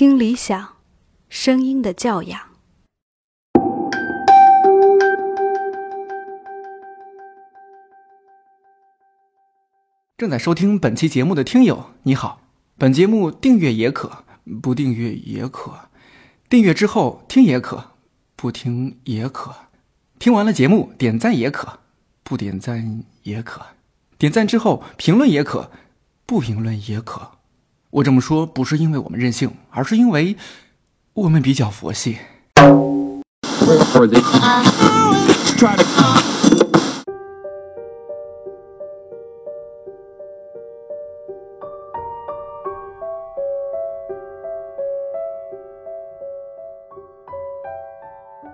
听理想，声音的教养。正在收听本期节目的听友，你好。本节目订阅也可，不订阅也可；订阅之后听也可，不听也可；听完了节目点赞也可，不点赞也可；点赞之后评论也可，不评论也可。我这么说不是因为我们任性，而是因为我们比较佛系。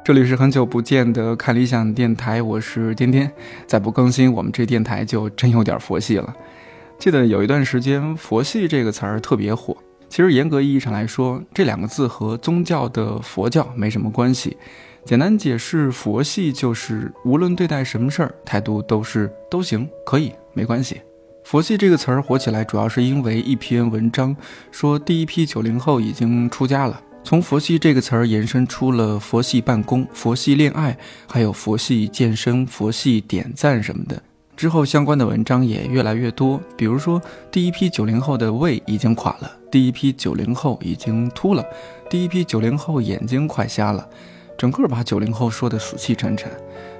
这里是很久不见的看理想电台，我是颠颠。再不更新，我们这电台就真有点佛系了。记得有一段时间，“佛系”这个词儿特别火。其实严格意义上来说，这两个字和宗教的佛教没什么关系。简单解释，佛系就是无论对待什么事儿，态度都是都行，可以，没关系。佛系这个词儿火起来，主要是因为一篇文章说，第一批九零后已经出家了。从“佛系”这个词儿延伸出了佛系办公、佛系恋爱，还有佛系健身、佛系点赞什么的。之后相关的文章也越来越多，比如说第一批九零后的胃已经垮了，第一批九零后已经秃了，第一批九零后眼睛快瞎了，整个把九零后说的死气沉沉。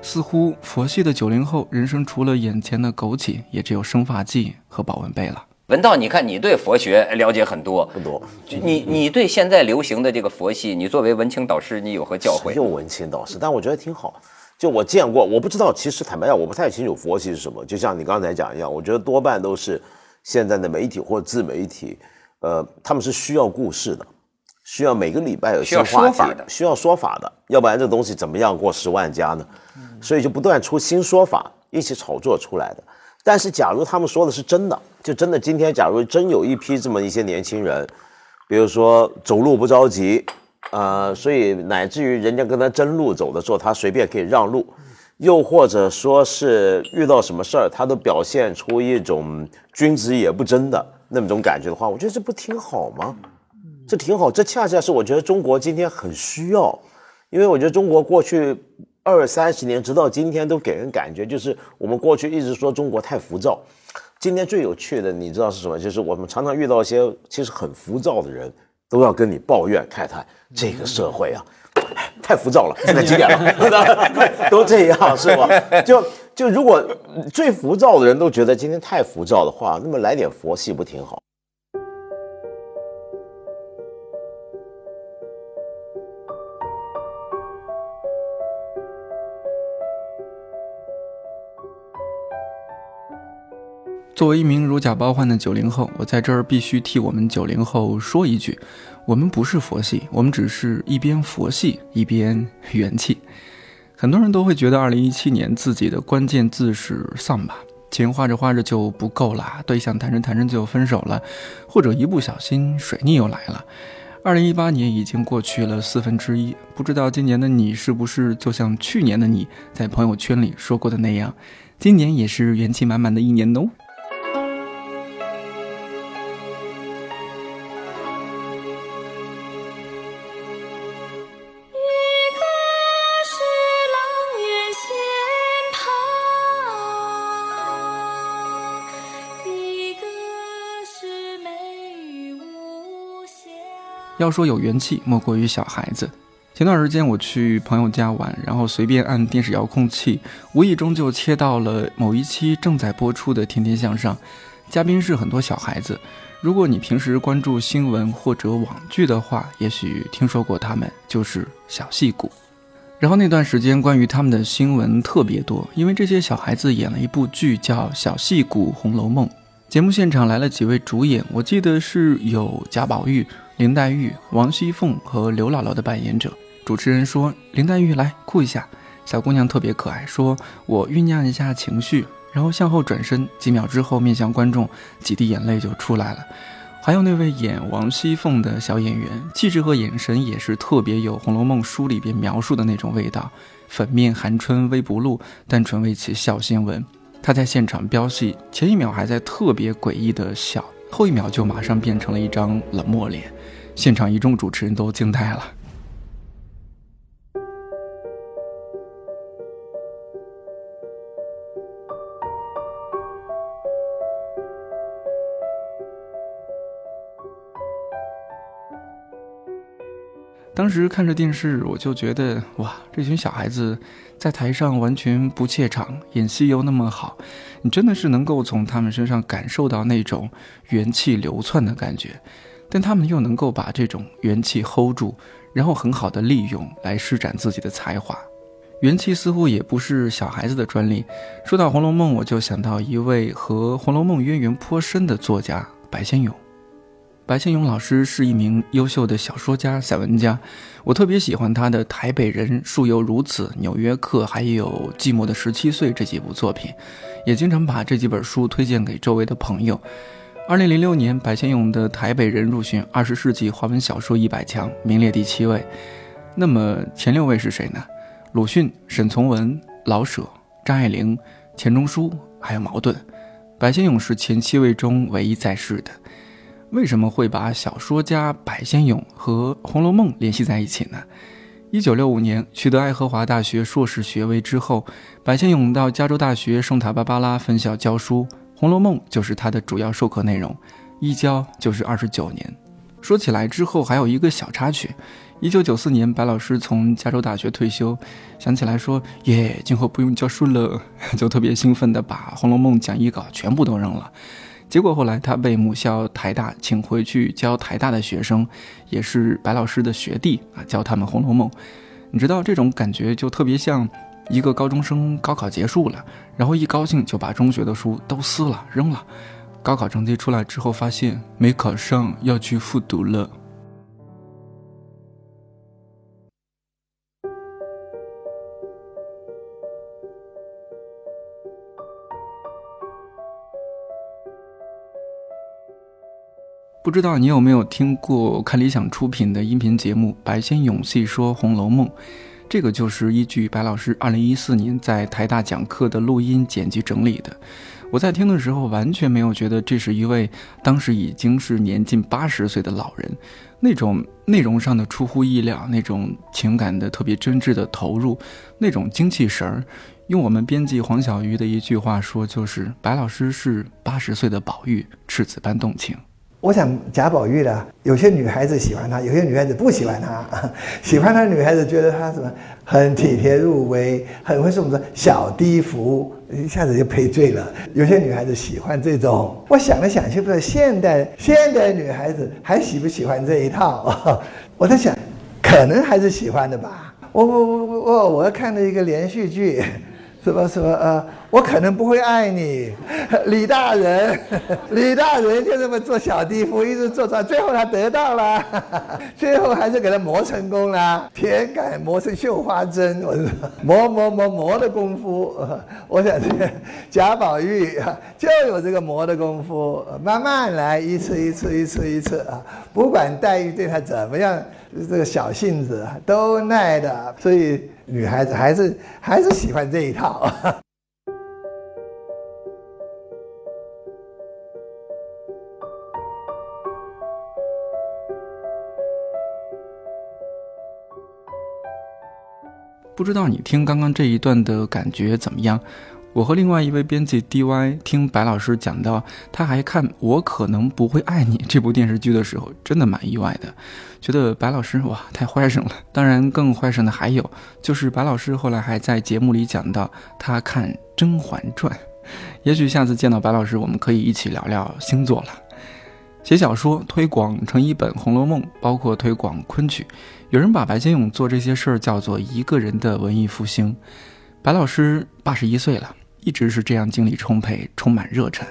似乎佛系的九零后人生除了眼前的枸杞，也只有生发剂和保温杯了。文道，你看你对佛学了解很多，不多。你你对现在流行的这个佛系，你作为文青导师，你有何教诲？又文青导师，但我觉得挺好。就我见过，我不知道，其实坦白讲，我不太清楚佛系是什么。就像你刚才讲一样，我觉得多半都是现在的媒体或自媒体，呃，他们是需要故事的，需要每个礼拜有新话题的，需要说法的，要不然这东西怎么样过十万加呢？所以就不断出新说法，一起炒作出来的。但是，假如他们说的是真的，就真的今天，假如真有一批这么一些年轻人，比如说走路不着急，呃，所以乃至于人家跟他争路走的时候，他随便可以让路，又或者说是遇到什么事儿，他都表现出一种君子也不争的那种感觉的话，我觉得这不挺好吗？这挺好，这恰恰是我觉得中国今天很需要，因为我觉得中国过去。二三十年，直到今天，都给人感觉就是我们过去一直说中国太浮躁。今天最有趣的，你知道是什么？就是我们常常遇到一些其实很浮躁的人，都要跟你抱怨慨叹这个社会啊，太浮躁了。现在几点了？都这样 是吧？就就如果最浮躁的人都觉得今天太浮躁的话，那么来点佛系不挺好？作为一名如假包换的九零后，我在这儿必须替我们九零后说一句：我们不是佛系，我们只是一边佛系一边元气。很多人都会觉得，二零一七年自己的关键字是丧吧，钱花着花着就不够了，对象谈着谈着就分手了，或者一不小心水逆又来了。二零一八年已经过去了四分之一，不知道今年的你是不是就像去年的你在朋友圈里说过的那样，今年也是元气满满的一年哦。要说有元气，莫过于小孩子。前段时间我去朋友家玩，然后随便按电视遥控器，无意中就切到了某一期正在播出的《天天向上》，嘉宾是很多小孩子。如果你平时关注新闻或者网剧的话，也许听说过他们，就是小戏骨。然后那段时间关于他们的新闻特别多，因为这些小孩子演了一部剧叫《小戏骨红楼梦》。节目现场来了几位主演，我记得是有贾宝玉。林黛玉、王熙凤和刘姥姥的扮演者，主持人说：“林黛玉来哭一下。”小姑娘特别可爱，说：“我酝酿一下情绪。”然后向后转身，几秒之后面向观众，几滴眼泪就出来了。还有那位演王熙凤的小演员，气质和眼神也是特别有《红楼梦》书里边描述的那种味道。粉面含春微不露，单纯为其笑先闻。她在现场飙戏，前一秒还在特别诡异的笑，后一秒就马上变成了一张冷漠脸。现场一众主持人都惊呆了。当时看着电视，我就觉得哇，这群小孩子在台上完全不怯场，演戏又那么好，你真的是能够从他们身上感受到那种元气流窜的感觉，但他们又能够把这种元气 hold 住，然后很好的利用来施展自己的才华。元气似乎也不是小孩子的专利。说到《红楼梦》，我就想到一位和《红楼梦》渊源颇深的作家白先勇。白先勇老师是一名优秀的小说家、散文家，我特别喜欢他的《台北人》《树犹如此》《纽约客》还有《寂寞的十七岁》这几部作品，也经常把这几本书推荐给周围的朋友。二零零六年，白先勇的《台北人》入选二十世纪华文小说一百强，名列第七位。那么前六位是谁呢？鲁迅、沈从文、老舍、张爱玲、钱钟书，还有茅盾。白先勇是前七位中唯一在世的。为什么会把小说家白先勇和《红楼梦》联系在一起呢？一九六五年取得爱荷华大学硕士学位之后，白先勇到加州大学圣塔芭芭拉分校教书，《红楼梦》就是他的主要授课内容，一教就是二十九年。说起来之后还有一个小插曲：一九九四年，白老师从加州大学退休，想起来说耶，今后不用教书了，就特别兴奋地把《红楼梦》讲义稿全部都扔了。结果后来他被母校台大请回去教台大的学生，也是白老师的学弟啊，教他们《红楼梦》。你知道这种感觉就特别像一个高中生高考结束了，然后一高兴就把中学的书都撕了扔了。高考成绩出来之后，发现没考上，要去复读了。不知道你有没有听过看理想出品的音频节目《白先勇细说红楼梦》？这个就是依据白老师二零一四年在台大讲课的录音剪辑整理的。我在听的时候完全没有觉得这是一位当时已经是年近八十岁的老人，那种内容上的出乎意料，那种情感的特别真挚的投入，那种精气神儿。用我们编辑黄小鱼的一句话说，就是白老师是八十岁的宝玉，赤子般动情。我想贾宝玉呢，有些女孩子喜欢他，有些女孩子不喜欢他。喜欢他的女孩子觉得他什么很体贴入微，很会送什么小低服，一下子就赔罪了。有些女孩子喜欢这种。我想了想，就不知道现代现代女孩子还喜不喜欢这一套。我在想，可能还是喜欢的吧。我我我我我要看了一个连续剧。什么什么呃，我可能不会爱你，李大人，李大人就这么做小弟夫，一直做到，最后他得到了，最后还是给他磨成功了，铁杆磨成绣花针，我说磨磨磨磨的功夫，我想这个贾宝玉就有这个磨的功夫，慢慢来，一次一次一次一次啊，不管黛玉对他怎么样，这个小性子都耐的，所以。女孩子还是还是喜欢这一套。不知道你听刚刚这一段的感觉怎么样？我和另外一位编辑 DY 听白老师讲到，他还看《我可能不会爱你》这部电视剧的时候，真的蛮意外的，觉得白老师哇太坏上了。当然，更坏上的还有，就是白老师后来还在节目里讲到他看《甄嬛传》。也许下次见到白老师，我们可以一起聊聊星座了。写小说、推广成一本《红楼梦》，包括推广昆曲，有人把白先勇做这些事儿叫做一个人的文艺复兴。白老师八十一岁了。一直是这样精力充沛、充满热忱，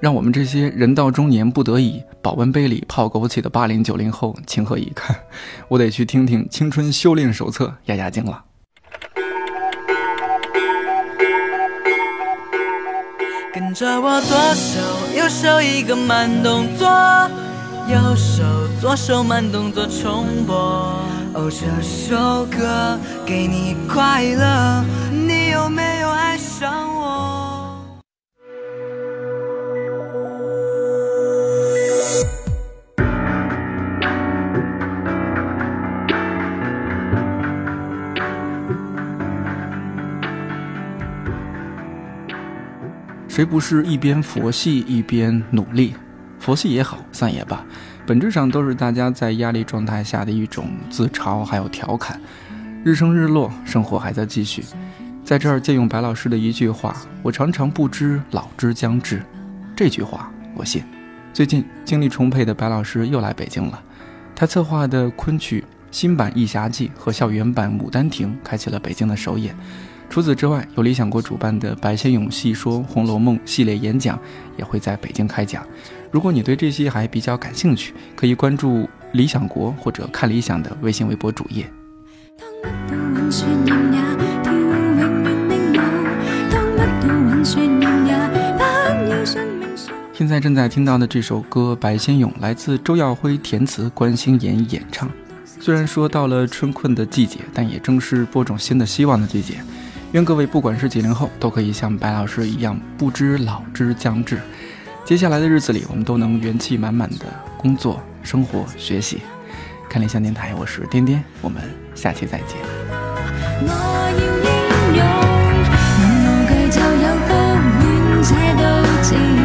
让我们这些人到中年不得已保温杯里泡枸杞的八零九零后情何以堪？我得去听听《青春修炼手册》压压惊了。跟着我左手右手一个慢动作，右手左手慢动作重播。哦，这首歌给你快乐，你有没有爱上谁不是一边佛系一边努力？佛系也好，散也罢，本质上都是大家在压力状态下的一种自嘲，还有调侃。日升日落，生活还在继续。在这儿借用白老师的一句话：“我常常不知老之将至。”这句话我信。最近精力充沛的白老师又来北京了，他策划的昆曲新版《义侠记》和校园版《牡丹亭》开启了北京的首演。除此之外，有理想国主办的白先勇细说《红楼梦》系列演讲也会在北京开讲。如果你对这些还比较感兴趣，可以关注理想国或者看理想的微信微博主页。现在正在听到的这首歌《白先勇》来自周耀辉填词，关心妍演唱。虽然说到了春困的季节，但也正是播种新的希望的季节。愿各位不管是几零后，都可以像白老师一样不知老之将至。接下来的日子里，我们都能元气满满的工作、生活、学习。看理想电台，我是颠颠，我们下期再见。我要英勇，我無懼就有福，戀者都知道。